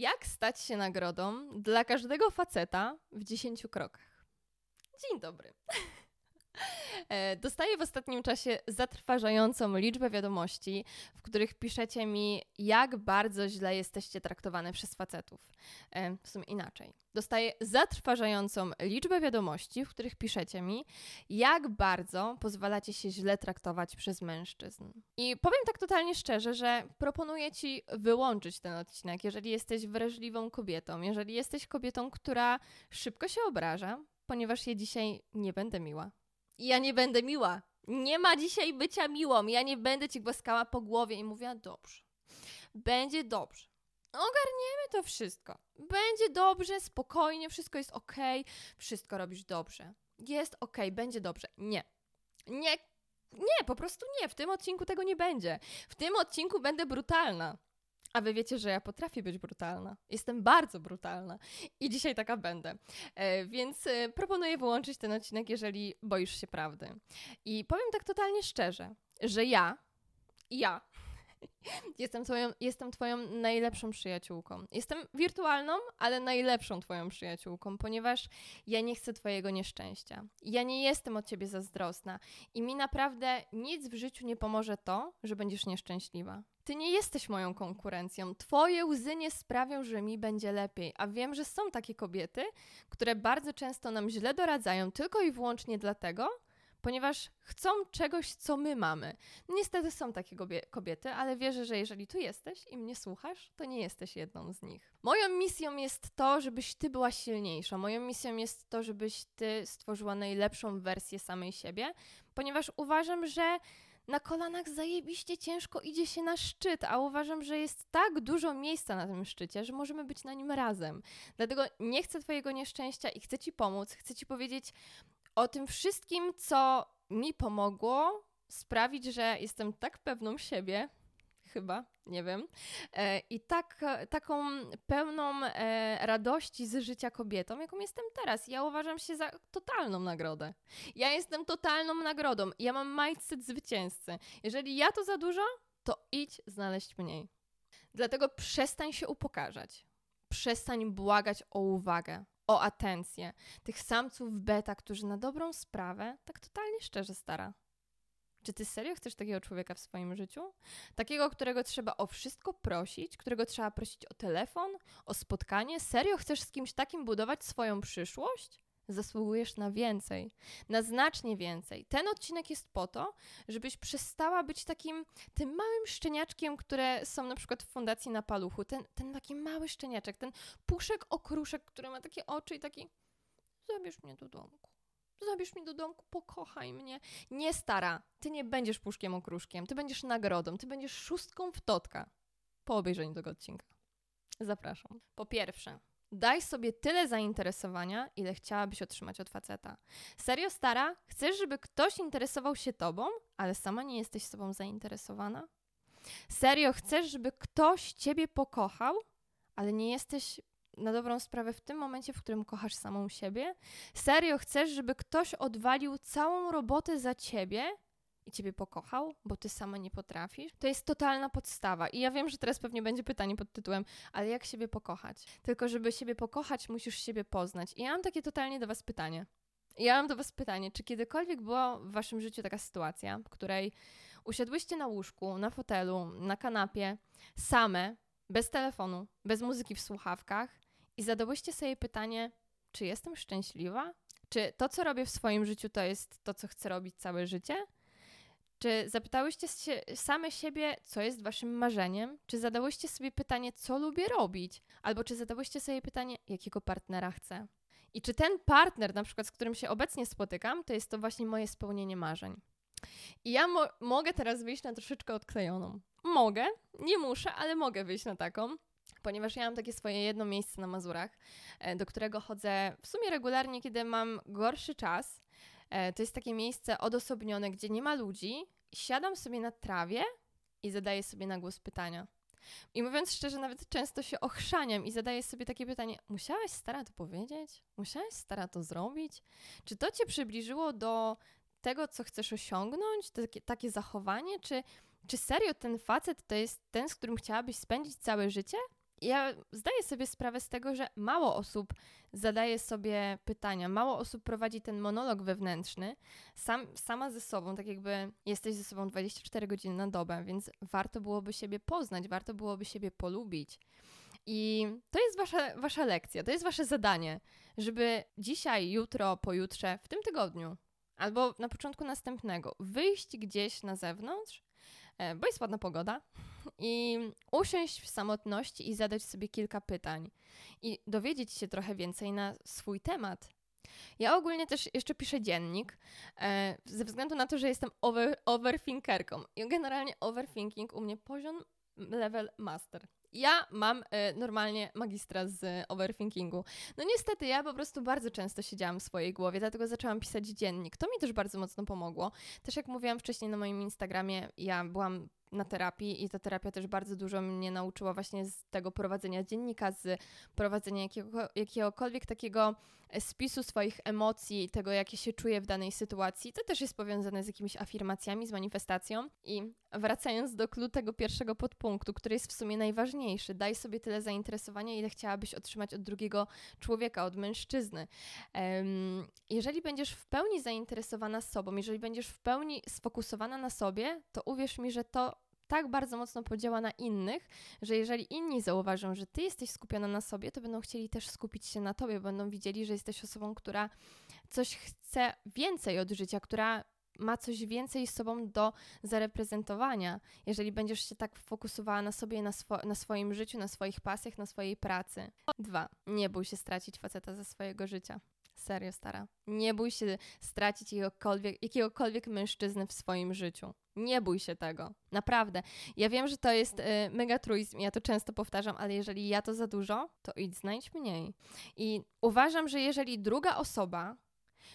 Jak stać się nagrodą dla każdego faceta w 10 krokach? Dzień dobry. E, dostaję w ostatnim czasie zatrważającą liczbę wiadomości, w których piszecie mi, jak bardzo źle jesteście traktowane przez facetów. E, w sumie inaczej. Dostaję zatrważającą liczbę wiadomości, w których piszecie mi, jak bardzo pozwalacie się źle traktować przez mężczyzn. I powiem tak totalnie szczerze, że proponuję ci wyłączyć ten odcinek, jeżeli jesteś wrażliwą kobietą, jeżeli jesteś kobietą, która szybko się obraża, ponieważ ja dzisiaj nie będę miła ja nie będę miła. Nie ma dzisiaj bycia miłą. Ja nie będę ci głaskała po głowie i mówiła dobrze. Będzie dobrze. Ogarniemy to wszystko. Będzie dobrze, spokojnie, wszystko jest ok, wszystko robisz dobrze. Jest ok, będzie dobrze. Nie. Nie. Nie, po prostu nie. W tym odcinku tego nie będzie. W tym odcinku będę brutalna. A wy wiecie, że ja potrafię być brutalna. Jestem bardzo brutalna i dzisiaj taka będę. E, więc e, proponuję wyłączyć ten odcinek, jeżeli boisz się prawdy. I powiem tak totalnie szczerze, że ja, ja, Jestem twoją, jestem twoją najlepszą przyjaciółką. Jestem wirtualną, ale najlepszą twoją przyjaciółką, ponieważ ja nie chcę twojego nieszczęścia. Ja nie jestem od ciebie zazdrosna i mi naprawdę nic w życiu nie pomoże to, że będziesz nieszczęśliwa. Ty nie jesteś moją konkurencją. Twoje łzy nie sprawią, że mi będzie lepiej. A wiem, że są takie kobiety, które bardzo często nam źle doradzają tylko i wyłącznie dlatego, ponieważ chcą czegoś, co my mamy. Niestety są takie kobiety, ale wierzę, że jeżeli tu jesteś i mnie słuchasz, to nie jesteś jedną z nich. Moją misją jest to, żebyś ty była silniejsza. Moją misją jest to, żebyś ty stworzyła najlepszą wersję samej siebie, ponieważ uważam, że na kolanach zajebiście ciężko idzie się na szczyt, a uważam, że jest tak dużo miejsca na tym szczycie, że możemy być na nim razem. Dlatego nie chcę Twojego nieszczęścia i chcę Ci pomóc, chcę Ci powiedzieć o tym wszystkim, co mi pomogło sprawić, że jestem tak pewną siebie, chyba, nie wiem, e, i tak, taką pełną e, radości z życia kobietą, jaką jestem teraz. Ja uważam się za totalną nagrodę. Ja jestem totalną nagrodą. Ja mam mindset zwycięzcy. Jeżeli ja to za dużo, to idź znaleźć mniej. Dlatego przestań się upokarzać. Przestań błagać o uwagę o atencję. Tych samców beta, którzy na dobrą sprawę tak totalnie szczerze stara. Czy ty serio chcesz takiego człowieka w swoim życiu? Takiego, którego trzeba o wszystko prosić, którego trzeba prosić o telefon, o spotkanie? Serio chcesz z kimś takim budować swoją przyszłość? Zasługujesz na więcej, na znacznie więcej. Ten odcinek jest po to, żebyś przestała być takim tym małym szczeniaczkiem, które są na przykład w fundacji na paluchu. Ten, ten taki mały szczeniaczek, ten puszek okruszek, który ma takie oczy i taki zabierz mnie do domku. Zabierz mnie do domku, pokochaj mnie. Nie stara, ty nie będziesz puszkiem okruszkiem, ty będziesz nagrodą, ty będziesz szóstką w totka po obejrzeniu tego odcinka. Zapraszam. Po pierwsze, Daj sobie tyle zainteresowania, ile chciałabyś otrzymać od faceta. Serio, stara? Chcesz, żeby ktoś interesował się tobą, ale sama nie jesteś sobą zainteresowana? Serio, chcesz, żeby ktoś ciebie pokochał, ale nie jesteś na dobrą sprawę w tym momencie, w którym kochasz samą siebie? Serio, chcesz, żeby ktoś odwalił całą robotę za ciebie, i ciebie pokochał, bo ty sama nie potrafisz, to jest totalna podstawa. I ja wiem, że teraz pewnie będzie pytanie pod tytułem, ale jak siebie pokochać? Tylko, żeby siebie pokochać, musisz siebie poznać. I ja mam takie totalnie do Was pytanie. Ja mam do Was pytanie, czy kiedykolwiek była w Waszym życiu taka sytuacja, w której usiadłyście na łóżku, na fotelu, na kanapie, same, bez telefonu, bez muzyki w słuchawkach i zadałyście sobie pytanie, czy jestem szczęśliwa? Czy to, co robię w swoim życiu, to jest to, co chcę robić całe życie? Czy zapytałyście się same siebie, co jest waszym marzeniem? Czy zadałyście sobie pytanie, co lubię robić? Albo czy zadałyście sobie pytanie, jakiego partnera chcę? I czy ten partner, na przykład, z którym się obecnie spotykam, to jest to właśnie moje spełnienie marzeń? I ja mo mogę teraz wyjść na troszeczkę odklejoną. Mogę, nie muszę, ale mogę wyjść na taką, ponieważ ja mam takie swoje jedno miejsce na Mazurach, e, do którego chodzę w sumie regularnie, kiedy mam gorszy czas to jest takie miejsce odosobnione, gdzie nie ma ludzi. Siadam sobie na trawie i zadaję sobie na głos pytania. I mówiąc szczerze, nawet często się ochrzaniam i zadaję sobie takie pytanie: Musiałaś stara to powiedzieć? Musiałaś stara to zrobić? Czy to cię przybliżyło do tego, co chcesz osiągnąć? Takie, takie zachowanie? Czy, czy serio ten facet to jest ten, z którym chciałabyś spędzić całe życie? Ja zdaję sobie sprawę z tego, że mało osób zadaje sobie pytania, mało osób prowadzi ten monolog wewnętrzny sam, sama ze sobą, tak jakby jesteś ze sobą 24 godziny na dobę, więc warto byłoby siebie poznać, warto byłoby siebie polubić. I to jest wasza, wasza lekcja, to jest wasze zadanie, żeby dzisiaj, jutro, pojutrze, w tym tygodniu albo na początku następnego wyjść gdzieś na zewnątrz, bo jest ładna pogoda, i usiąść w samotności i zadać sobie kilka pytań i dowiedzieć się trochę więcej na swój temat. Ja ogólnie też jeszcze piszę dziennik, e, ze względu na to, że jestem over, overthinkerką. I generalnie overthinking u mnie poziom level master. Ja mam y, normalnie magistra z overthinkingu. No niestety, ja po prostu bardzo często siedziałam w swojej głowie, dlatego zaczęłam pisać dziennik. To mi też bardzo mocno pomogło. Też jak mówiłam wcześniej na moim Instagramie, ja byłam na terapii i ta terapia też bardzo dużo mnie nauczyła właśnie z tego prowadzenia dziennika, z prowadzenia jakiego, jakiegokolwiek takiego spisu swoich emocji, tego jakie się czuję w danej sytuacji. To też jest powiązane z jakimiś afirmacjami, z manifestacją. I wracając do klu tego pierwszego podpunktu, który jest w sumie najważniejszy, daj sobie tyle zainteresowania, ile chciałabyś otrzymać od drugiego człowieka, od mężczyzny. Jeżeli będziesz w pełni zainteresowana sobą, jeżeli będziesz w pełni sfokusowana na sobie, to uwierz mi, że to tak bardzo mocno podziała na innych, że jeżeli inni zauważą, że ty jesteś skupiona na sobie, to będą chcieli też skupić się na tobie, będą widzieli, że jesteś osobą, która coś chce więcej od życia, która ma coś więcej z sobą do zareprezentowania, jeżeli będziesz się tak fokusowała na sobie, na, swo na swoim życiu, na swoich pasjach, na swojej pracy. Dwa, nie bój się stracić faceta ze swojego życia. Serio, stara. Nie bój się stracić jakiegokolwiek, jakiegokolwiek mężczyzny w swoim życiu. Nie bój się tego. Naprawdę. Ja wiem, że to jest y, mega truizm, ja to często powtarzam, ale jeżeli ja to za dużo, to idź znajdź mniej. I uważam, że jeżeli druga osoba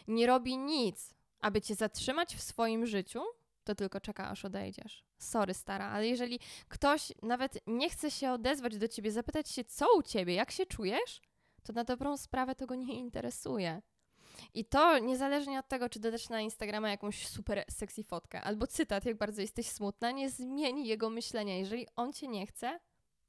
nie robi nic, aby cię zatrzymać w swoim życiu, to tylko czeka, aż odejdziesz. Sorry, stara, ale jeżeli ktoś nawet nie chce się odezwać do ciebie, zapytać się, co u ciebie, jak się czujesz, to na dobrą sprawę to go nie interesuje. I to niezależnie od tego, czy dodasz na Instagrama jakąś super sexy fotkę albo cytat, jak bardzo jesteś smutna, nie zmieni jego myślenia. Jeżeli on cię nie chce,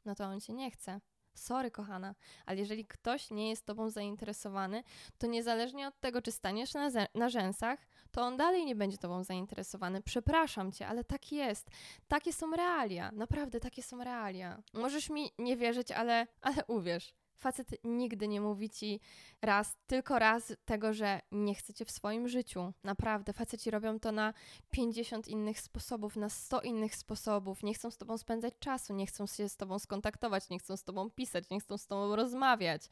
no to on cię nie chce. Sorry, kochana, ale jeżeli ktoś nie jest tobą zainteresowany, to niezależnie od tego, czy staniesz na, na rzęsach, to on dalej nie będzie tobą zainteresowany. Przepraszam cię, ale tak jest. Takie są realia. Naprawdę, takie są realia. Możesz mi nie wierzyć, ale, ale uwierz. Facet nigdy nie mówi ci raz, tylko raz tego, że nie chcecie w swoim życiu. Naprawdę, faceci robią to na 50 innych sposobów, na 100 innych sposobów. Nie chcą z tobą spędzać czasu, nie chcą się z tobą skontaktować, nie chcą z tobą pisać, nie chcą z tobą rozmawiać.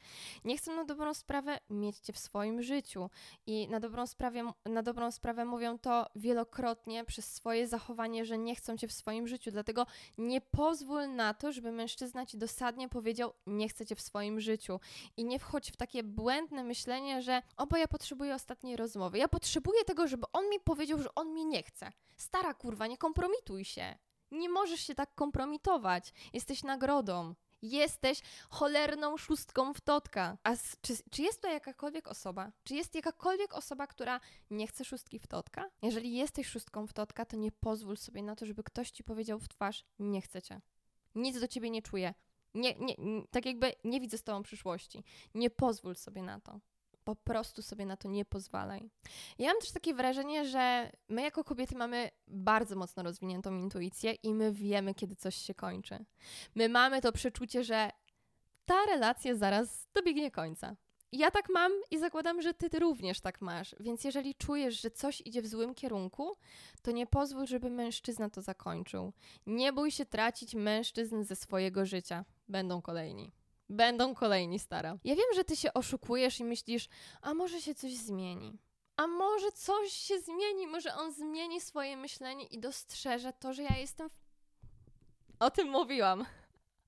Nie chcą na dobrą sprawę mieć cię w swoim życiu. I na dobrą, sprawę, na dobrą sprawę mówią to wielokrotnie przez swoje zachowanie, że nie chcą cię w swoim życiu. Dlatego nie pozwól na to, żeby mężczyzna ci dosadnie powiedział, nie chcę cię w swoim swoim życiu i nie wchodź w takie błędne myślenie, że o, bo ja potrzebuję ostatniej rozmowy. Ja potrzebuję tego, żeby on mi powiedział, że on mi nie chce. Stara kurwa, nie kompromituj się. Nie możesz się tak kompromitować. Jesteś nagrodą. Jesteś cholerną szóstką w totka. A czy, czy jest to jakakolwiek osoba? Czy jest jakakolwiek osoba, która nie chce szóstki w totka? Jeżeli jesteś szóstką w totka, to nie pozwól sobie na to, żeby ktoś ci powiedział w twarz: Nie chcecie. Nic do ciebie nie czuję. Nie, nie, tak jakby nie widzę z tobą przyszłości. Nie pozwól sobie na to. Po prostu sobie na to nie pozwalaj. Ja mam też takie wrażenie, że my jako kobiety mamy bardzo mocno rozwiniętą intuicję i my wiemy, kiedy coś się kończy. My mamy to przeczucie, że ta relacja zaraz dobiegnie końca. Ja tak mam i zakładam, że ty, również tak masz. Więc jeżeli czujesz, że coś idzie w złym kierunku, to nie pozwól, żeby mężczyzna to zakończył. Nie bój się tracić mężczyzn ze swojego życia. Będą kolejni. Będą kolejni, stara. Ja wiem, że ty się oszukujesz i myślisz, a może się coś zmieni. A może coś się zmieni, może on zmieni swoje myślenie i dostrzeże to, że ja jestem. W... O tym mówiłam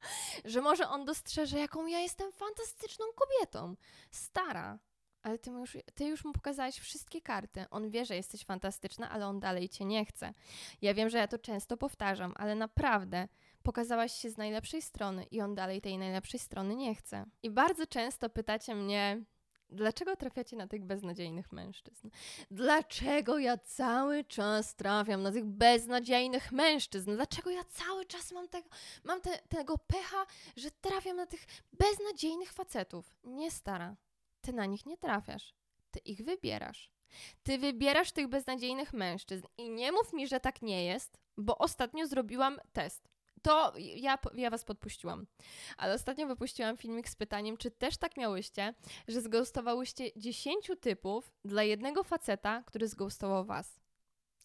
że może on dostrzeże, jaką ja jestem fantastyczną kobietą. Stara. Ale ty, już, ty już mu pokazałeś wszystkie karty. On wie, że jesteś fantastyczna, ale on dalej cię nie chce. Ja wiem, że ja to często powtarzam, ale naprawdę pokazałaś się z najlepszej strony i on dalej tej najlepszej strony nie chce. I bardzo często pytacie mnie, Dlaczego trafiacie na tych beznadziejnych mężczyzn? Dlaczego ja cały czas trafiam na tych beznadziejnych mężczyzn? Dlaczego ja cały czas mam, tego, mam te, tego pecha, że trafiam na tych beznadziejnych facetów? Nie stara. Ty na nich nie trafiasz. Ty ich wybierasz. Ty wybierasz tych beznadziejnych mężczyzn i nie mów mi, że tak nie jest, bo ostatnio zrobiłam test to ja, ja was podpuściłam. Ale ostatnio wypuściłam filmik z pytaniem, czy też tak miałyście, że zghostowałyście 10 typów dla jednego faceta, który zghostował was.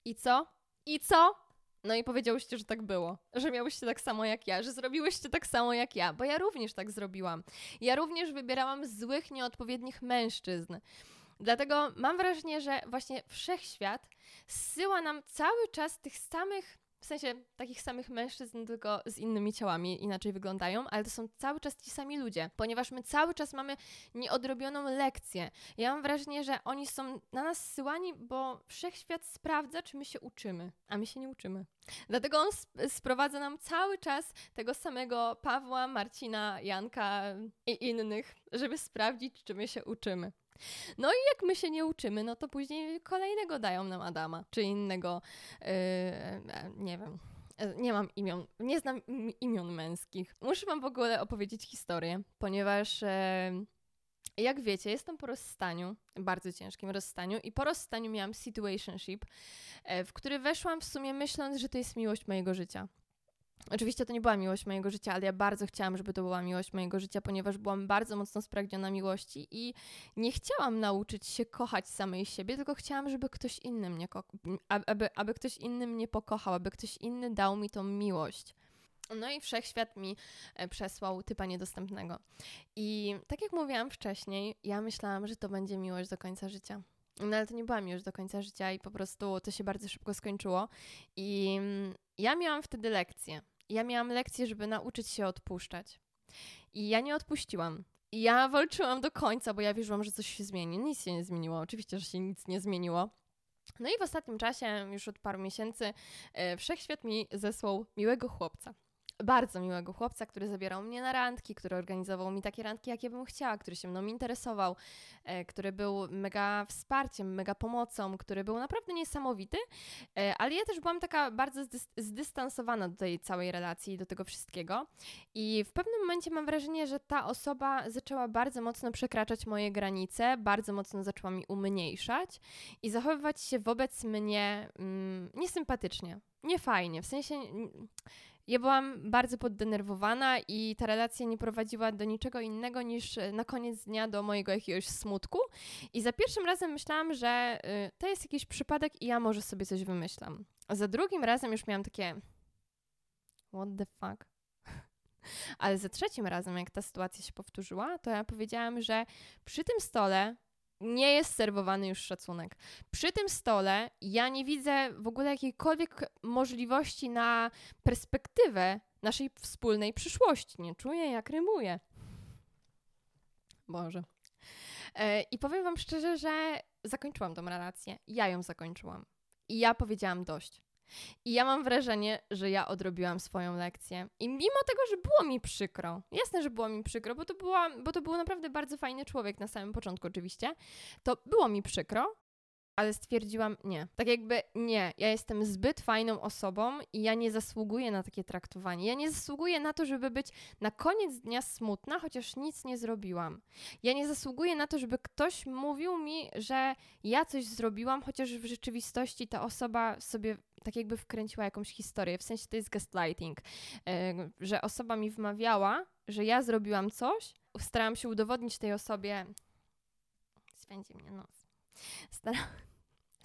I co? I co? No i powiedziałyście, że tak było, że miałyście tak samo jak ja, że zrobiłyście tak samo jak ja, bo ja również tak zrobiłam. Ja również wybierałam złych, nieodpowiednich mężczyzn. Dlatego mam wrażenie, że właśnie wszechświat zsyła nam cały czas tych samych w sensie takich samych mężczyzn, tylko z innymi ciałami, inaczej wyglądają, ale to są cały czas ci sami ludzie, ponieważ my cały czas mamy nieodrobioną lekcję. Ja mam wrażenie, że oni są na nas zsyłani, bo wszechświat sprawdza, czy my się uczymy, a my się nie uczymy. Dlatego on sp sprowadza nam cały czas tego samego Pawła, Marcina, Janka i innych, żeby sprawdzić, czy my się uczymy. No i jak my się nie uczymy, no to później kolejnego dają nam Adama, czy innego, yy, nie wiem. E, nie mam imion, nie znam imion męskich. Muszę Wam w ogóle opowiedzieć historię, ponieważ jak wiecie, jestem po rozstaniu, bardzo ciężkim rozstaniu, i po rozstaniu miałam situationship, w który weszłam w sumie myśląc, że to jest miłość mojego życia. Oczywiście to nie była miłość mojego życia, ale ja bardzo chciałam, żeby to była miłość mojego życia, ponieważ byłam bardzo mocno spragniona miłości i nie chciałam nauczyć się kochać samej siebie, tylko chciałam, żeby ktoś inny mnie, aby, aby ktoś inny mnie pokochał, aby ktoś inny dał mi tą miłość. No i wszechświat mi e, przesłał typa niedostępnego. I tak jak mówiłam wcześniej, ja myślałam, że to będzie miłość do końca życia. No ale to nie była miłość do końca życia i po prostu to się bardzo szybko skończyło. I mm, ja miałam wtedy lekcję ja miałam lekcję, żeby nauczyć się odpuszczać. I ja nie odpuściłam. I ja walczyłam do końca, bo ja wierzyłam, że coś się zmieni. Nic się nie zmieniło. Oczywiście, że się nic nie zmieniło. No i w ostatnim czasie, już od paru miesięcy, e, wszechświat mi zesłał miłego chłopca bardzo miłego chłopca, który zabierał mnie na randki, który organizował mi takie randki, jakie bym chciała, który się mną interesował, e, który był mega wsparciem, mega pomocą, który był naprawdę niesamowity, e, ale ja też byłam taka bardzo zdystansowana do tej całej relacji, do tego wszystkiego. I w pewnym momencie mam wrażenie, że ta osoba zaczęła bardzo mocno przekraczać moje granice, bardzo mocno zaczęła mi umniejszać i zachowywać się wobec mnie mm, niesympatycznie, niefajnie, w sensie ja byłam bardzo poddenerwowana i ta relacja nie prowadziła do niczego innego niż e, na koniec dnia do mojego jakiegoś smutku. I za pierwszym razem myślałam, że y, to jest jakiś przypadek i ja może sobie coś wymyślam. A za drugim razem już miałam takie what the fuck? Ale za trzecim razem, jak ta sytuacja się powtórzyła, to ja powiedziałam, że przy tym stole nie jest serwowany już szacunek. Przy tym stole ja nie widzę w ogóle jakiejkolwiek możliwości na perspektywę naszej wspólnej przyszłości. Nie czuję, jak rymuję. Boże. E, I powiem Wam szczerze, że zakończyłam tą relację. Ja ją zakończyłam. I ja powiedziałam dość. I ja mam wrażenie, że ja odrobiłam swoją lekcję. I mimo tego, że było mi przykro, jasne, że było mi przykro, bo to, była, bo to był naprawdę bardzo fajny człowiek na samym początku, oczywiście, to było mi przykro, ale stwierdziłam nie. Tak jakby nie, ja jestem zbyt fajną osobą i ja nie zasługuję na takie traktowanie. Ja nie zasługuję na to, żeby być na koniec dnia smutna, chociaż nic nie zrobiłam. Ja nie zasługuję na to, żeby ktoś mówił mi, że ja coś zrobiłam, chociaż w rzeczywistości ta osoba sobie tak jakby wkręciła jakąś historię. W sensie to jest gaslighting, yy, że osoba mi wmawiała, że ja zrobiłam coś, starałam się udowodnić tej osobie. Swędzi mnie nos. Starałam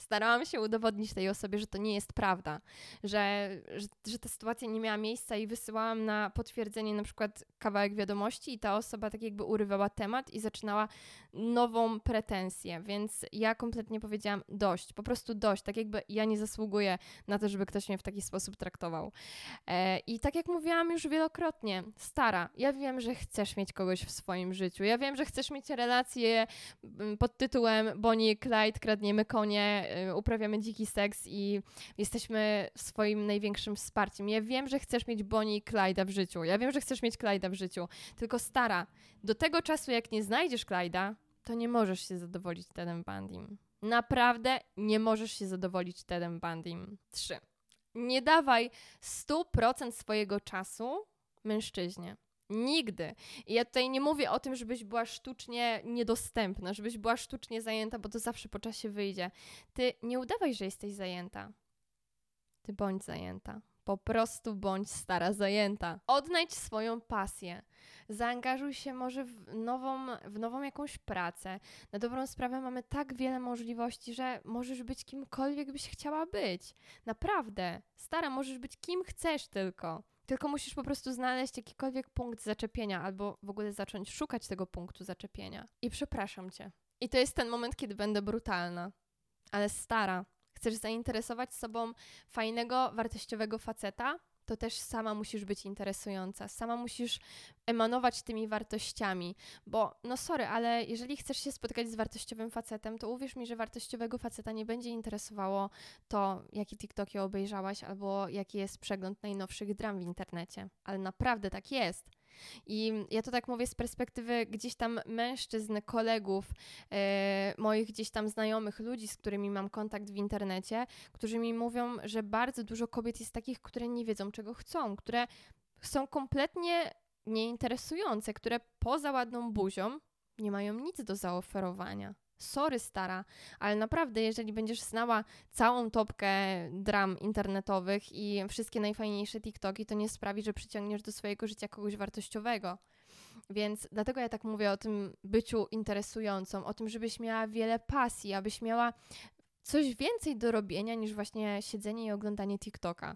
starałam się udowodnić tej osobie, że to nie jest prawda, że, że, że, ta sytuacja nie miała miejsca i wysyłałam na potwierdzenie na przykład kawałek wiadomości i ta osoba tak jakby urywała temat i zaczynała nową pretensję, więc ja kompletnie powiedziałam dość, po prostu dość, tak jakby ja nie zasługuję na to, żeby ktoś mnie w taki sposób traktował. E, I tak jak mówiłam już wielokrotnie, stara, ja wiem, że chcesz mieć kogoś w swoim życiu, ja wiem, że chcesz mieć relację mm, pod tytułem Bonnie i Clyde, kradniemy konie, uprawiamy dziki seks i jesteśmy swoim największym wsparciem. Ja wiem, że chcesz mieć Bonnie i Clyde'a w życiu, ja wiem, że chcesz mieć Clyde'a w życiu, tylko stara, do tego czasu jak nie znajdziesz Clyde'a, to nie możesz się zadowolić Tedem Bandim. Naprawdę nie możesz się zadowolić Tedem Bandim. 3. Nie dawaj 100% swojego czasu mężczyźnie. Nigdy. I ja tutaj nie mówię o tym, żebyś była sztucznie niedostępna, żebyś była sztucznie zajęta, bo to zawsze po czasie wyjdzie. Ty nie udawaj, że jesteś zajęta. Ty bądź zajęta. Po prostu bądź stara zajęta. Odnajdź swoją pasję. Zaangażuj się może w nową, w nową jakąś pracę. Na dobrą sprawę mamy tak wiele możliwości, że możesz być kimkolwiek byś chciała być. Naprawdę. Stara, możesz być kim chcesz tylko. Tylko musisz po prostu znaleźć jakikolwiek punkt zaczepienia, albo w ogóle zacząć szukać tego punktu zaczepienia. I przepraszam cię. I to jest ten moment, kiedy będę brutalna. Ale stara, chcesz zainteresować sobą fajnego, wartościowego faceta? To też sama musisz być interesująca, sama musisz emanować tymi wartościami, bo no sorry, ale jeżeli chcesz się spotkać z wartościowym facetem, to uwierz mi, że wartościowego faceta nie będzie interesowało to, jakie TikToki obejrzałaś albo jaki jest przegląd najnowszych dram w internecie, ale naprawdę tak jest. I ja to tak mówię z perspektywy gdzieś tam mężczyzn, kolegów, e, moich gdzieś tam znajomych, ludzi, z którymi mam kontakt w internecie, którzy mi mówią, że bardzo dużo kobiet jest takich, które nie wiedzą, czego chcą, które są kompletnie nieinteresujące, które poza ładną buzią nie mają nic do zaoferowania. Sorry, stara, ale naprawdę, jeżeli będziesz znała całą topkę dram internetowych i wszystkie najfajniejsze TikToki, to nie sprawi, że przyciągniesz do swojego życia kogoś wartościowego. Więc dlatego ja tak mówię o tym byciu interesującą, o tym, żebyś miała wiele pasji, abyś miała coś więcej do robienia niż właśnie siedzenie i oglądanie TikToka.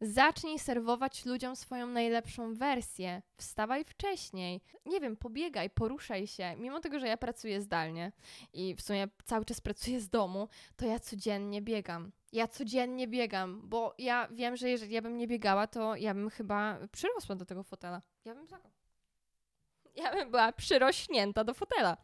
Zacznij serwować ludziom swoją najlepszą wersję. Wstawaj wcześniej. Nie wiem, pobiegaj, poruszaj się. Mimo tego, że ja pracuję zdalnie i w sumie cały czas pracuję z domu, to ja codziennie biegam. Ja codziennie biegam, bo ja wiem, że jeżeli ja bym nie biegała, to ja bym chyba przyrosła do tego fotela. Ja bym zakopała ja bym była przyrośnięta do fotela.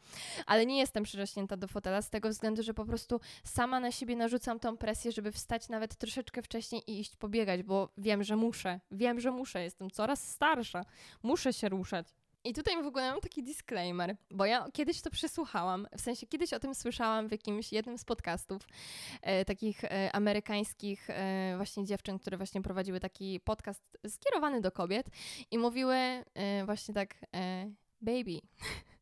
Ale nie jestem przyrośnięta do fotela z tego względu, że po prostu sama na siebie narzucam tą presję, żeby wstać nawet troszeczkę wcześniej i iść pobiegać, bo wiem, że muszę. Wiem, że muszę. Jestem coraz starsza. Muszę się ruszać. I tutaj w ogóle mam taki disclaimer, bo ja kiedyś to przesłuchałam, w sensie kiedyś o tym słyszałam w jakimś jednym z podcastów e, takich e, amerykańskich e, właśnie dziewczyn, które właśnie prowadziły taki podcast skierowany do kobiet i mówiły e, właśnie tak e, baby.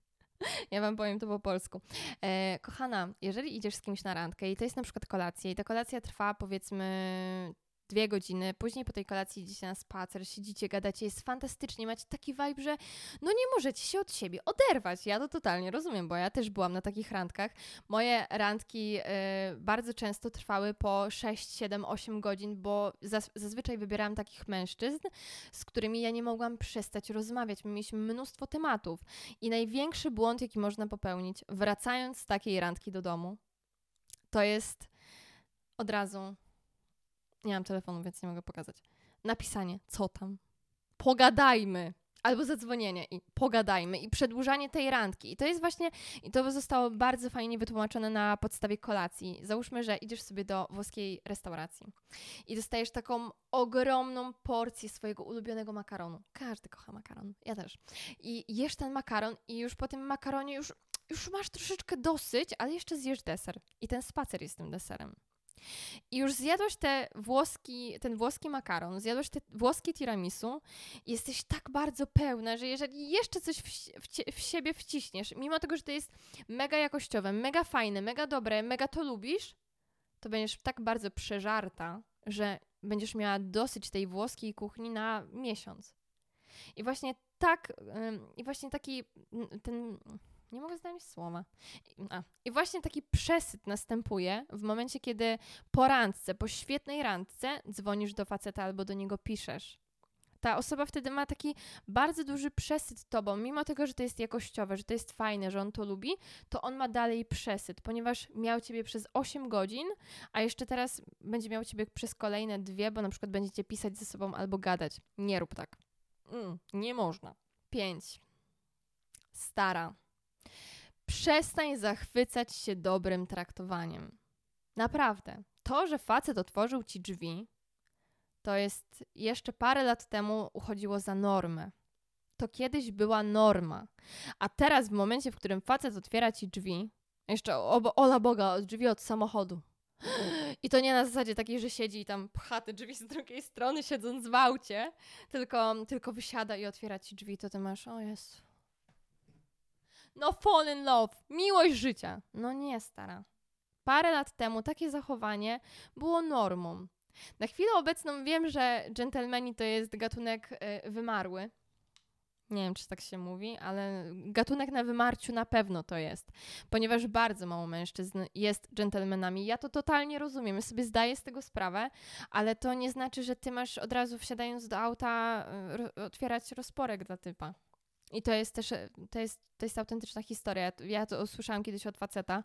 Ja wam powiem to po polsku. E, kochana, jeżeli idziesz z kimś na randkę i to jest na przykład kolacja i ta kolacja trwa powiedzmy dwie godziny, później po tej kolacji idziecie na spacer, siedzicie, gadacie, jest fantastycznie, macie taki vibe, że no nie możecie się od siebie oderwać. Ja to totalnie rozumiem, bo ja też byłam na takich randkach. Moje randki y, bardzo często trwały po 6, 7, 8 godzin, bo zaz zazwyczaj wybierałam takich mężczyzn, z którymi ja nie mogłam przestać rozmawiać. My mieliśmy mnóstwo tematów i największy błąd, jaki można popełnić, wracając z takiej randki do domu, to jest od razu nie mam telefonu, więc nie mogę pokazać. Napisanie, co tam? Pogadajmy. Albo zadzwonienie i pogadajmy i przedłużanie tej randki. I to jest właśnie, i to zostało bardzo fajnie wytłumaczone na podstawie kolacji. Załóżmy, że idziesz sobie do włoskiej restauracji i dostajesz taką ogromną porcję swojego ulubionego makaronu. Każdy kocha makaron, ja też. I jesz ten makaron i już po tym makaronie już, już masz troszeczkę dosyć, ale jeszcze zjesz deser. I ten spacer jest tym deserem. I już zjadłeś te włoski, ten włoski makaron, zjadłeś te włoskie tiramisu jesteś tak bardzo pełna, że jeżeli jeszcze coś w, w, w, siebie wciśniesz, mimo tego, że to jest mega jakościowe, mega fajne, mega dobre, mega to lubisz, to będziesz tak bardzo przeżarta, że będziesz miała dosyć tej włoskiej kuchni na miesiąc. I właśnie tak, i właśnie taki ten nie mogę znaleźć słowa. A. I właśnie taki przesyt następuje w momencie, kiedy po randce, po świetnej randce dzwonisz do faceta albo do niego piszesz. Ta osoba wtedy ma taki bardzo duży przesyt tobą, mimo tego, że to jest jakościowe, że to jest fajne, że on to lubi, to on ma dalej przesyt, ponieważ miał ciebie przez 8 godzin, a jeszcze teraz będzie miał ciebie przez kolejne dwie, bo na przykład będziecie pisać ze sobą albo gadać. Nie rób tak. Mm, nie można. 5. Stara Przestań zachwycać się dobrym traktowaniem. Naprawdę. To, że facet otworzył ci drzwi, to jest jeszcze parę lat temu uchodziło za normę. to kiedyś była norma. A teraz, w momencie, w którym facet otwiera ci drzwi, jeszcze o, ola Boga, drzwi od samochodu. I to nie na zasadzie takiej, że siedzi i tam pcha te drzwi z drugiej strony, siedząc w aucie, tylko, tylko wysiada i otwiera ci drzwi, to ty masz, o jest. No fall in love, miłość życia. No nie, stara. Parę lat temu takie zachowanie było normą. Na chwilę obecną wiem, że dżentelmeni to jest gatunek y, wymarły. Nie wiem, czy tak się mówi, ale gatunek na wymarciu na pewno to jest, ponieważ bardzo mało mężczyzn jest dżentelmenami. Ja to totalnie rozumiem, sobie zdaję z tego sprawę, ale to nie znaczy, że ty masz od razu wsiadając do auta y, otwierać rozporek dla typa. I to jest też, to jest, to jest autentyczna historia. Ja to usłyszałam kiedyś od faceta,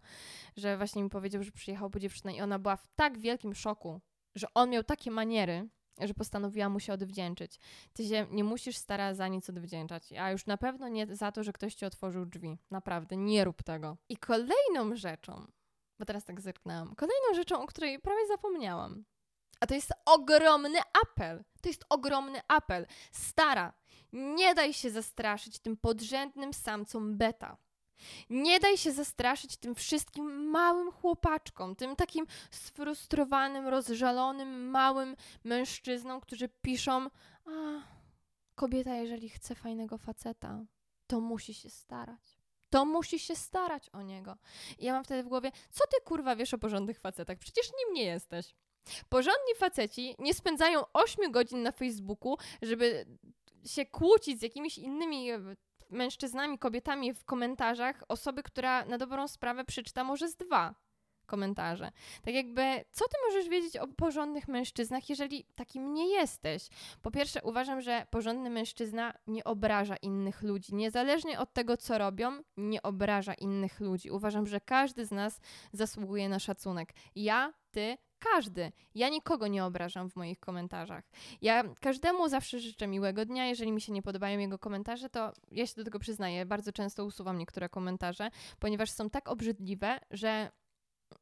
że właśnie mi powiedział, że przyjechał po dziewczynę i ona była w tak wielkim szoku, że on miał takie maniery, że postanowiła mu się odwdzięczyć. Ty się nie musisz starać za nic odwdzięczać, a już na pewno nie za to, że ktoś ci otworzył drzwi. Naprawdę, nie rób tego. I kolejną rzeczą, bo teraz tak zerknęłam, kolejną rzeczą, o której prawie zapomniałam, a to jest ogromny apel. To jest ogromny apel. Stara, nie daj się zastraszyć tym podrzędnym samcom beta. Nie daj się zastraszyć tym wszystkim małym chłopaczkom, tym takim sfrustrowanym, rozżalonym, małym mężczyznom, którzy piszą: A, kobieta, jeżeli chce fajnego faceta, to musi się starać. To musi się starać o niego. I ja mam wtedy w głowie: Co ty kurwa wiesz o porządnych facetach? Przecież nim nie jesteś. Porządni faceci nie spędzają 8 godzin na Facebooku, żeby się kłócić z jakimiś innymi e, mężczyznami, kobietami w komentarzach, osoby, która na dobrą sprawę przeczyta może z dwa komentarze. Tak jakby, co ty możesz wiedzieć o porządnych mężczyznach, jeżeli takim nie jesteś? Po pierwsze, uważam, że porządny mężczyzna nie obraża innych ludzi. Niezależnie od tego, co robią, nie obraża innych ludzi. Uważam, że każdy z nas zasługuje na szacunek. Ja, ty, każdy. Ja nikogo nie obrażam w moich komentarzach. Ja każdemu zawsze życzę miłego dnia. Jeżeli mi się nie podobają jego komentarze, to ja się do tego przyznaję. Bardzo często usuwam niektóre komentarze, ponieważ są tak obrzydliwe, że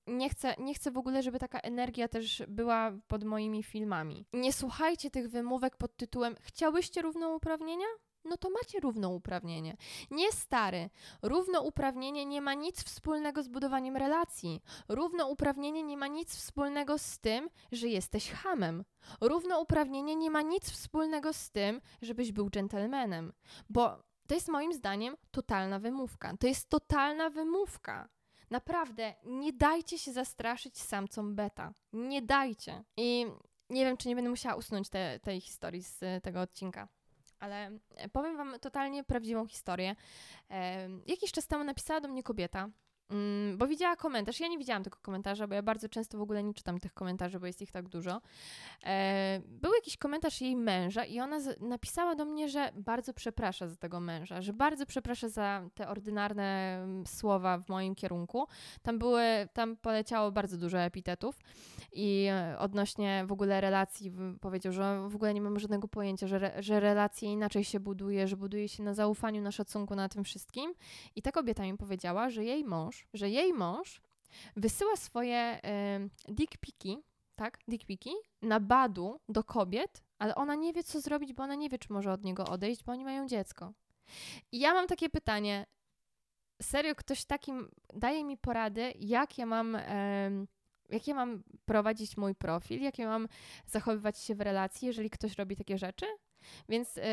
nie chcę, nie chcę w ogóle, żeby taka energia też była pod moimi filmami. Nie słuchajcie tych wymówek pod tytułem Chciałyście równouprawnienia? No to macie równouprawnienie. Nie stary. Równouprawnienie nie ma nic wspólnego z budowaniem relacji. Równouprawnienie nie ma nic wspólnego z tym, że jesteś hamem. Równouprawnienie nie ma nic wspólnego z tym, żebyś był dżentelmenem. Bo to jest moim zdaniem totalna wymówka. To jest totalna wymówka. Naprawdę, nie dajcie się zastraszyć samcom beta. Nie dajcie. I nie wiem, czy nie będę musiała usunąć te, tej historii z tego odcinka ale e, powiem Wam totalnie prawdziwą historię. E, jakiś czas temu napisała do mnie kobieta, bo widziała komentarz. Ja nie widziałam tego komentarza, bo ja bardzo często w ogóle nie czytam tych komentarzy, bo jest ich tak dużo. E, był jakiś komentarz jej męża i ona napisała do mnie, że bardzo przeprasza za tego męża, że bardzo przeprasza za te ordynarne mm, słowa w moim kierunku. Tam były, tam poleciało bardzo dużo epitetów i e, odnośnie w ogóle relacji powiedział, że w ogóle nie mam żadnego pojęcia, że, re, że relacje inaczej się buduje, że buduje się na zaufaniu, na szacunku, na tym wszystkim. I ta kobieta mi powiedziała, że jej mąż mąż, że jej mąż wysyła swoje y, tak, dick piki na badu do kobiet, ale ona nie wie, co zrobić, bo ona nie wie, czy może od niego odejść, bo oni mają dziecko. I ja mam takie pytanie. Serio, ktoś takim daje mi porady, jak ja mam, y, jak ja mam prowadzić mój profil, jak ja mam zachowywać się w relacji, jeżeli ktoś robi takie rzeczy? Więc yy,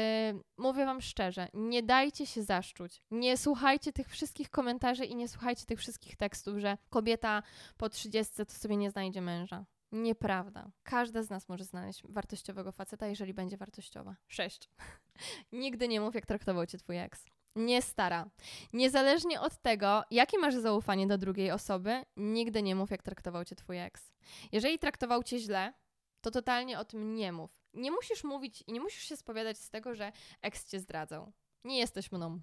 mówię Wam szczerze, nie dajcie się zaszczuć. Nie słuchajcie tych wszystkich komentarzy i nie słuchajcie tych wszystkich tekstów, że kobieta po 30 to sobie nie znajdzie męża. Nieprawda. Każda z nas może znaleźć wartościowego faceta, jeżeli będzie wartościowa. Sześć. Nigdy nie mów, jak traktował cię twój ex. Nie stara. Niezależnie od tego, jakie masz zaufanie do drugiej osoby, nigdy nie mów, jak traktował cię twój ex. Jeżeli traktował cię źle, to totalnie o tym nie mów nie musisz mówić i nie musisz się spowiadać z tego, że ex cię zdradzał. Nie jesteś mną.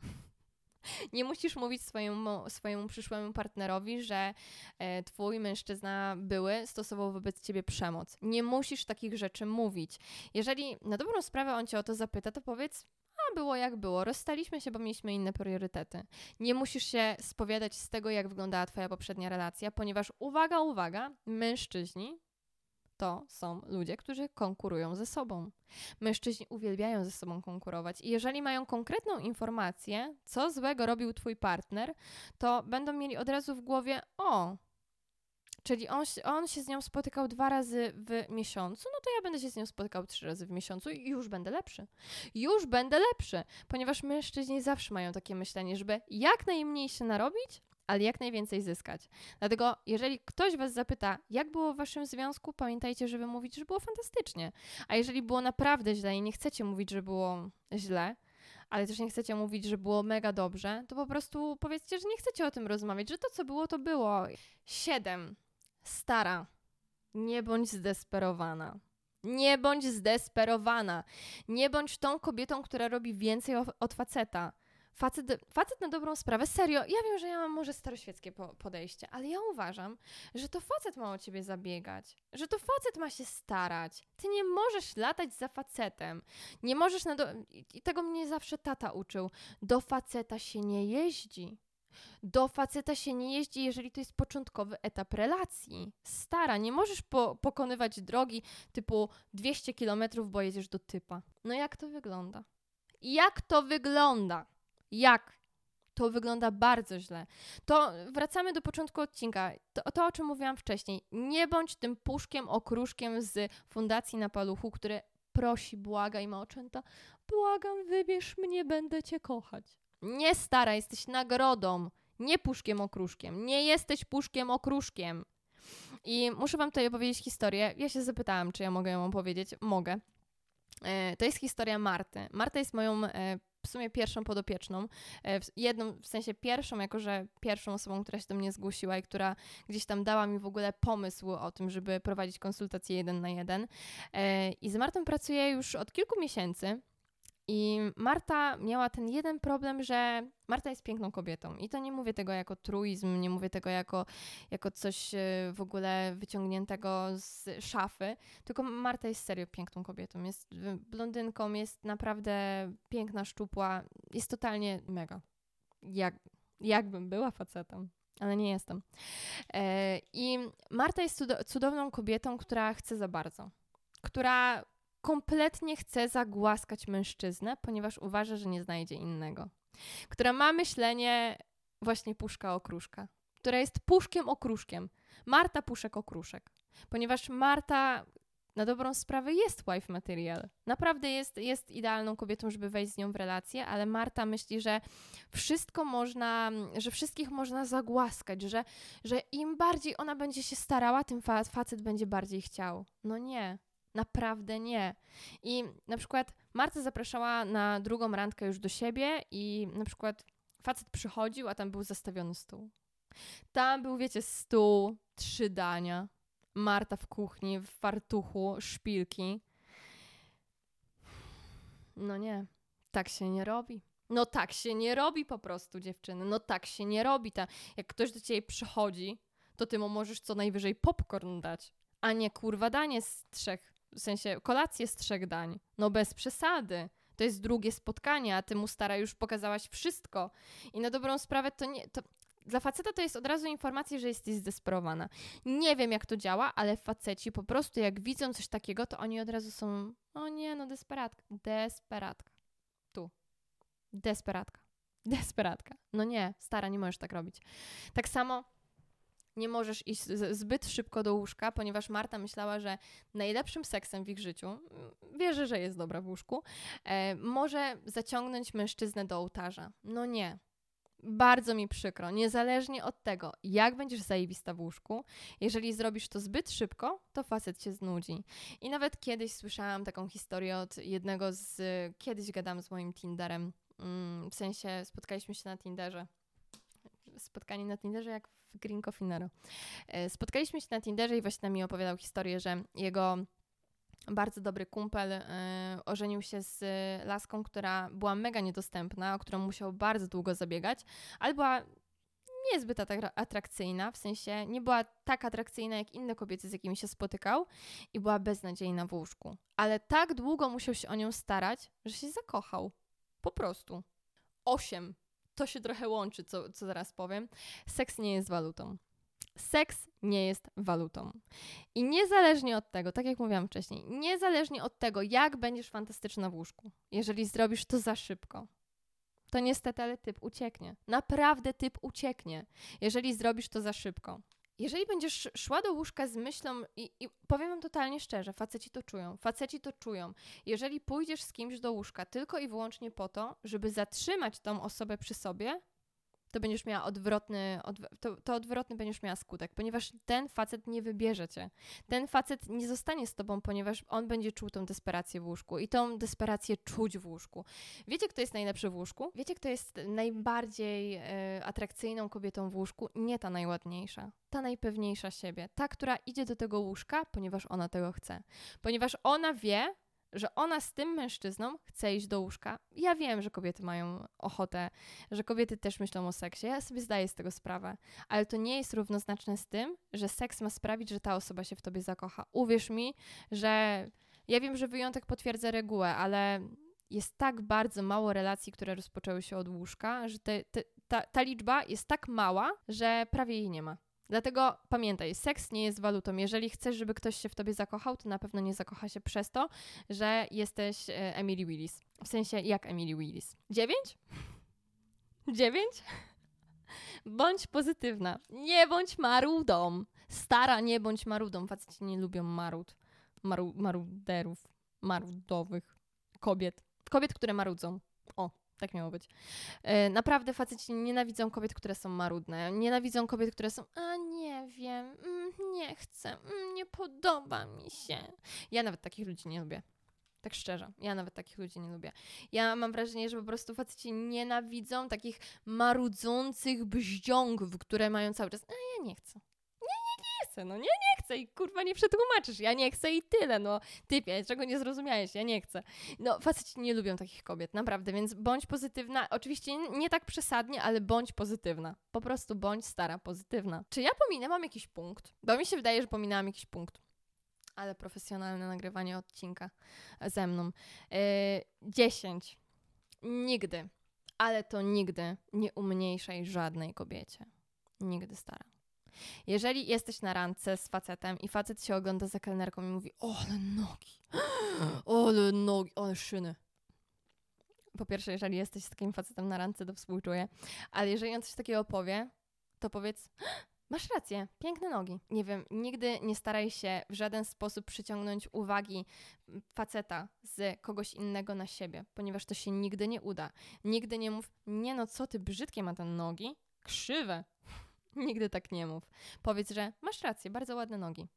Nie musisz mówić swojemu, swojemu przyszłemu partnerowi, że e, twój mężczyzna były stosował wobec ciebie przemoc. Nie musisz takich rzeczy mówić. Jeżeli na dobrą sprawę on cię o to zapyta, to powiedz, a było jak było, rozstaliśmy się, bo mieliśmy inne priorytety. Nie musisz się spowiadać z tego, jak wyglądała twoja poprzednia relacja, ponieważ uwaga, uwaga, mężczyźni to są ludzie, którzy konkurują ze sobą. Mężczyźni uwielbiają ze sobą konkurować i jeżeli mają konkretną informację, co złego robił twój partner, to będą mieli od razu w głowie: O, Czyli on, on się z nią spotykał dwa razy w miesiącu, no to ja będę się z nią spotykał trzy razy w miesiącu i już będę lepszy. Już będę lepszy, ponieważ mężczyźni zawsze mają takie myślenie, żeby jak najmniej się narobić, ale jak najwięcej zyskać. Dlatego, jeżeli ktoś Was zapyta, jak było w Waszym związku, pamiętajcie, żeby mówić, że było fantastycznie. A jeżeli było naprawdę źle i nie chcecie mówić, że było źle, ale też nie chcecie mówić, że było mega dobrze, to po prostu powiedzcie, że nie chcecie o tym rozmawiać, że to, co było, to było. Siedem. Stara, nie bądź zdesperowana. Nie bądź zdesperowana. Nie bądź tą kobietą, która robi więcej od faceta. Facet, facet na dobrą sprawę, serio, ja wiem, że ja mam może staroświeckie po, podejście, ale ja uważam, że to facet ma o ciebie zabiegać, że to facet ma się starać. Ty nie możesz latać za facetem. Nie możesz na do... I tego mnie zawsze tata uczył. Do faceta się nie jeździ. Do faceta się nie jeździ, jeżeli to jest początkowy etap relacji. Stara, nie możesz po pokonywać drogi typu 200 km, bo jedziesz do typa. No jak to wygląda? Jak to wygląda? Jak? To wygląda bardzo źle. To wracamy do początku odcinka. To, to o czym mówiłam wcześniej. Nie bądź tym puszkiem, okruszkiem z fundacji na paluchu, który prosi, błaga i ma oczęta. Błagam, wybierz mnie, będę cię kochać. Nie stara, jesteś nagrodą, nie puszkiem okruszkiem. Nie jesteś puszkiem okruszkiem. I muszę wam tutaj opowiedzieć historię. Ja się zapytałam, czy ja mogę ją opowiedzieć. Mogę. E, to jest historia Marty. Marta jest moją e, w sumie pierwszą podopieczną. E, jedną, w sensie pierwszą, jako że pierwszą osobą, która się do mnie zgłosiła i która gdzieś tam dała mi w ogóle pomysł o tym, żeby prowadzić konsultacje jeden na jeden. I z Martą pracuję już od kilku miesięcy. I Marta miała ten jeden problem, że Marta jest piękną kobietą. I to nie mówię tego jako truizm, nie mówię tego jako, jako coś e, w ogóle wyciągniętego z szafy, tylko Marta jest serio piękną kobietą. Jest blondynką, jest naprawdę piękna, szczupła, jest totalnie mega. Jak, jakbym była facetem ale nie jestem. E, I Marta jest cudowną kobietą, która chce za bardzo, która kompletnie chce zagłaskać mężczyznę, ponieważ uważa, że nie znajdzie innego. Która ma myślenie właśnie puszka okruszka, która jest puszkiem okruszkiem. Marta puszek okruszek. Ponieważ Marta na dobrą sprawę jest wife material. Naprawdę jest, jest idealną kobietą, żeby wejść z nią w relację, ale Marta myśli, że wszystko można, że wszystkich można zagłaskać, że, że im bardziej ona będzie się starała, tym facet będzie bardziej chciał. No nie. Naprawdę nie. I na przykład Marta zapraszała na drugą randkę już do siebie i na przykład facet przychodził, a tam był zastawiony stół. Tam był, wiecie, stół, trzy dania. Marta w kuchni, w fartuchu, szpilki. No nie, tak się nie robi. No tak się nie robi po prostu, dziewczyny. No tak się nie robi. Ta, jak ktoś do ciebie przychodzi, to ty mu możesz co najwyżej popcorn dać, a nie kurwa danie z trzech w sensie kolację z trzech dań. No bez przesady. To jest drugie spotkanie, a ty mu stara już pokazałaś wszystko. I na dobrą sprawę to nie. To, dla faceta to jest od razu informacja, że jesteś zdesperowana. Nie wiem, jak to działa, ale faceci po prostu jak widzą coś takiego, to oni od razu są. O nie, no desperatka. Desperatka. Tu. Desperatka. Desperatka. No nie, stara, nie możesz tak robić. Tak samo nie możesz iść zbyt szybko do łóżka, ponieważ Marta myślała, że najlepszym seksem w ich życiu, mm, wierzę, że jest dobra w łóżku, e, może zaciągnąć mężczyznę do ołtarza. No nie. Bardzo mi przykro, niezależnie od tego, jak będziesz zajebista w łóżku, jeżeli zrobisz to zbyt szybko, to facet cię znudzi. I nawet kiedyś słyszałam taką historię od jednego z. Kiedyś gadam z moim Tinderem. Mm, w sensie spotkaliśmy się na Tinderze. Spotkanie na Tinderze jak w Green Coffee Nero. E, spotkaliśmy się na Tinderze i właśnie mi opowiadał historię, że jego bardzo dobry kumpel y, ożenił się z laską, która była mega niedostępna, o którą musiał bardzo długo zabiegać, ale była niezbyt atrakcyjna, w sensie nie była tak atrakcyjna jak inne kobiety, z jakimi się spotykał i była beznadziejna w łóżku. Ale tak długo musiał się o nią starać, że się zakochał. Po prostu. Osiem to się trochę łączy, co, co zaraz powiem. Seks nie jest walutą. seks nie jest walutą. I niezależnie od tego, tak jak mówiłam wcześniej, niezależnie od tego, jak będziesz fantastyczna w łóżku, jeżeli zrobisz to za szybko, to niestety, ale typ ucieknie. Naprawdę typ ucieknie, jeżeli zrobisz to za szybko. Jeżeli będziesz szła do łóżka z myślą, i, i powiem wam totalnie szczerze, faceci to czują, faceci to czują. Jeżeli pójdziesz z kimś do łóżka tylko i wyłącznie po to, żeby zatrzymać tą osobę przy sobie, to będziesz miała odwrotny, odw to, to odwrotny będziesz miała skutek, ponieważ ten facet nie wybierze cię. Ten facet nie zostanie z tobą, ponieważ on będzie czuł tą desperację w łóżku i tą desperację czuć w łóżku. Wiecie, kto jest najlepszy w łóżku? Wiecie, kto jest najbardziej e, atrakcyjną kobietą w łóżku? Nie ta najładniejsza. Ta najpewniejsza siebie. Ta, która idzie do tego łóżka, ponieważ ona tego chce. Ponieważ ona wie, że ona z tym mężczyzną chce iść do łóżka. Ja wiem, że kobiety mają ochotę, że kobiety też myślą o seksie. Ja sobie zdaję z tego sprawę, ale to nie jest równoznaczne z tym, że seks ma sprawić, że ta osoba się w tobie zakocha. Uwierz mi, że ja wiem, że wyjątek potwierdza regułę, ale jest tak bardzo mało relacji, które rozpoczęły się od łóżka, że te, te, ta, ta liczba jest tak mała, że prawie jej nie ma. Dlatego pamiętaj, seks nie jest walutą. Jeżeli chcesz, żeby ktoś się w tobie zakochał, to na pewno nie zakocha się przez to, że jesteś e, Emily Willis. W sensie, jak Emily Willis? Dziewięć? Dziewięć? Bądź pozytywna. Nie bądź marudą. Stara, nie bądź marudą. Faceci nie lubią marud. Maru, maruderów. Marudowych. Kobiet. Kobiet, które marudzą. O, tak miało być. E, naprawdę faceci nienawidzą kobiet, które są marudne. Nienawidzą kobiet, które są, a nie wiem, mm, nie chcę, mm, nie podoba mi się. Ja nawet takich ludzi nie lubię. Tak szczerze, ja nawet takich ludzi nie lubię. Ja mam wrażenie, że po prostu faceci nienawidzą takich marudzących bździągów, które mają cały czas, a ja nie chcę chcę, no nie, nie chcę i kurwa nie przetłumaczysz, ja nie chcę i tyle, no typie, czego nie zrozumiałeś, ja nie chcę. No faceci nie lubią takich kobiet, naprawdę, więc bądź pozytywna, oczywiście nie tak przesadnie, ale bądź pozytywna, po prostu bądź stara, pozytywna. Czy ja pominęłam jakiś punkt? Bo mi się wydaje, że pominęłam jakiś punkt ale profesjonalne nagrywanie odcinka ze mną. Yy, 10. Nigdy, ale to nigdy nie umniejszaj żadnej kobiecie. Nigdy stara. Jeżeli jesteś na randce z facetem i facet się ogląda za kelnerką i mówi, o, ale nogi, ale nogi, ale szyny. Po pierwsze, jeżeli jesteś z takim facetem na randce, to współczuję, ale jeżeli on coś takiego powie, to powiedz, masz rację, piękne nogi. Nie wiem, nigdy nie staraj się w żaden sposób przyciągnąć uwagi faceta z kogoś innego na siebie, ponieważ to się nigdy nie uda. Nigdy nie mów, nie no, co ty, brzydkie ma te nogi, krzywe. Nigdy tak nie mów. Powiedz, że masz rację, bardzo ładne nogi.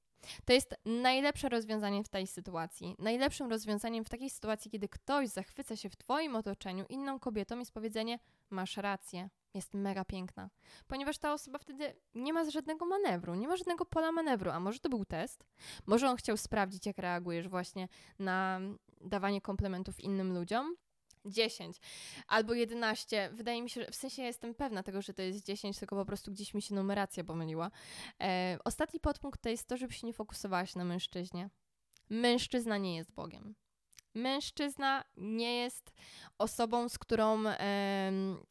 To jest najlepsze rozwiązanie w tej sytuacji. Najlepszym rozwiązaniem w takiej sytuacji, kiedy ktoś zachwyca się w Twoim otoczeniu inną kobietą, jest powiedzenie: Masz rację, jest mega piękna. Ponieważ ta osoba wtedy nie ma żadnego manewru, nie ma żadnego pola manewru. A może to był test? Może on chciał sprawdzić, jak reagujesz właśnie na dawanie komplementów innym ludziom? 10 albo 11. Wydaje mi się, że w sensie ja jestem pewna tego, że to jest 10, tylko po prostu gdzieś mi się numeracja pomyliła. E, ostatni podpunkt to jest to, żeby się nie fokusowałaś na mężczyźnie. Mężczyzna nie jest Bogiem mężczyzna nie jest osobą, z którą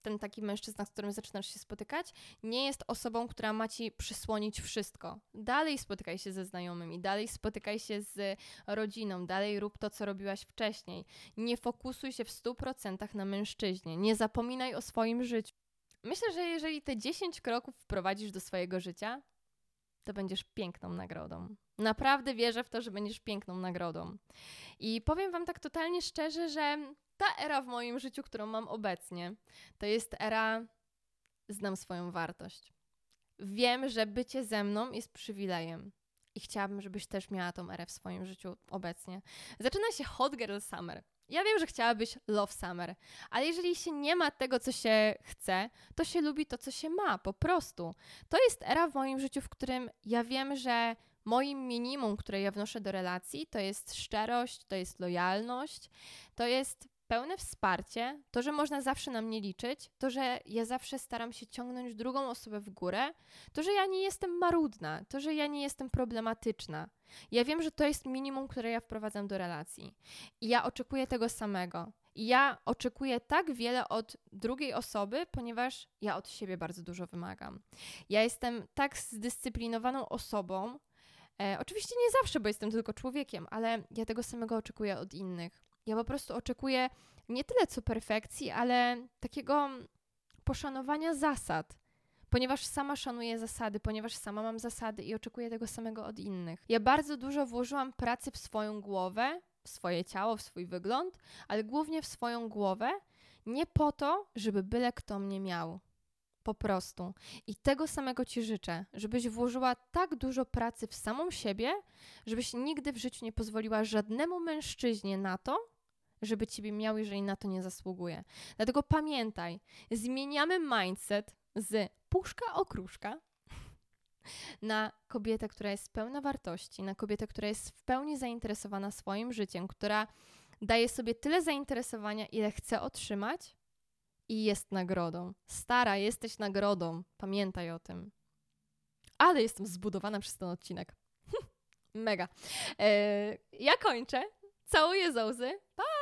ten taki mężczyzna, z którym zaczynasz się spotykać, nie jest osobą, która ma ci przysłonić wszystko. Dalej spotykaj się ze znajomymi, dalej spotykaj się z rodziną, dalej rób to, co robiłaś wcześniej. Nie fokusuj się w 100% na mężczyźnie, nie zapominaj o swoim życiu. Myślę, że jeżeli te 10 kroków wprowadzisz do swojego życia, to będziesz piękną nagrodą. Naprawdę wierzę w to, że będziesz piękną nagrodą. I powiem Wam tak totalnie szczerze, że ta era w moim życiu, którą mam obecnie, to jest era znam swoją wartość. Wiem, że bycie ze mną jest przywilejem. I chciałabym, żebyś też miała tą erę w swoim życiu obecnie. Zaczyna się Hot Girl Summer. Ja wiem, że chciałabyś Love Summer, ale jeżeli się nie ma tego, co się chce, to się lubi to, co się ma, po prostu. To jest era w moim życiu, w którym ja wiem, że moim minimum, które ja wnoszę do relacji, to jest szczerość, to jest lojalność, to jest pełne wsparcie, to, że można zawsze na mnie liczyć, to, że ja zawsze staram się ciągnąć drugą osobę w górę, to, że ja nie jestem marudna, to, że ja nie jestem problematyczna. Ja wiem, że to jest minimum, które ja wprowadzam do relacji. I ja oczekuję tego samego. I ja oczekuję tak wiele od drugiej osoby, ponieważ ja od siebie bardzo dużo wymagam. Ja jestem tak zdyscyplinowaną osobą. E, oczywiście nie zawsze, bo jestem tylko człowiekiem, ale ja tego samego oczekuję od innych. Ja po prostu oczekuję nie tyle co perfekcji, ale takiego poszanowania zasad ponieważ sama szanuję zasady, ponieważ sama mam zasady i oczekuję tego samego od innych. Ja bardzo dużo włożyłam pracy w swoją głowę, w swoje ciało, w swój wygląd, ale głównie w swoją głowę, nie po to, żeby byle kto mnie miał. Po prostu. I tego samego Ci życzę, żebyś włożyła tak dużo pracy w samą siebie, żebyś nigdy w życiu nie pozwoliła żadnemu mężczyźnie na to, żeby Ciebie miał, jeżeli na to nie zasługuje. Dlatego pamiętaj, zmieniamy mindset z puszka okruszka na kobietę, która jest pełna wartości, na kobietę, która jest w pełni zainteresowana swoim życiem, która daje sobie tyle zainteresowania, ile chce otrzymać i jest nagrodą. Stara, jesteś nagrodą. Pamiętaj o tym. Ale jestem zbudowana przez ten odcinek. Mega. Eee, ja kończę. Całuję zołzy. Pa!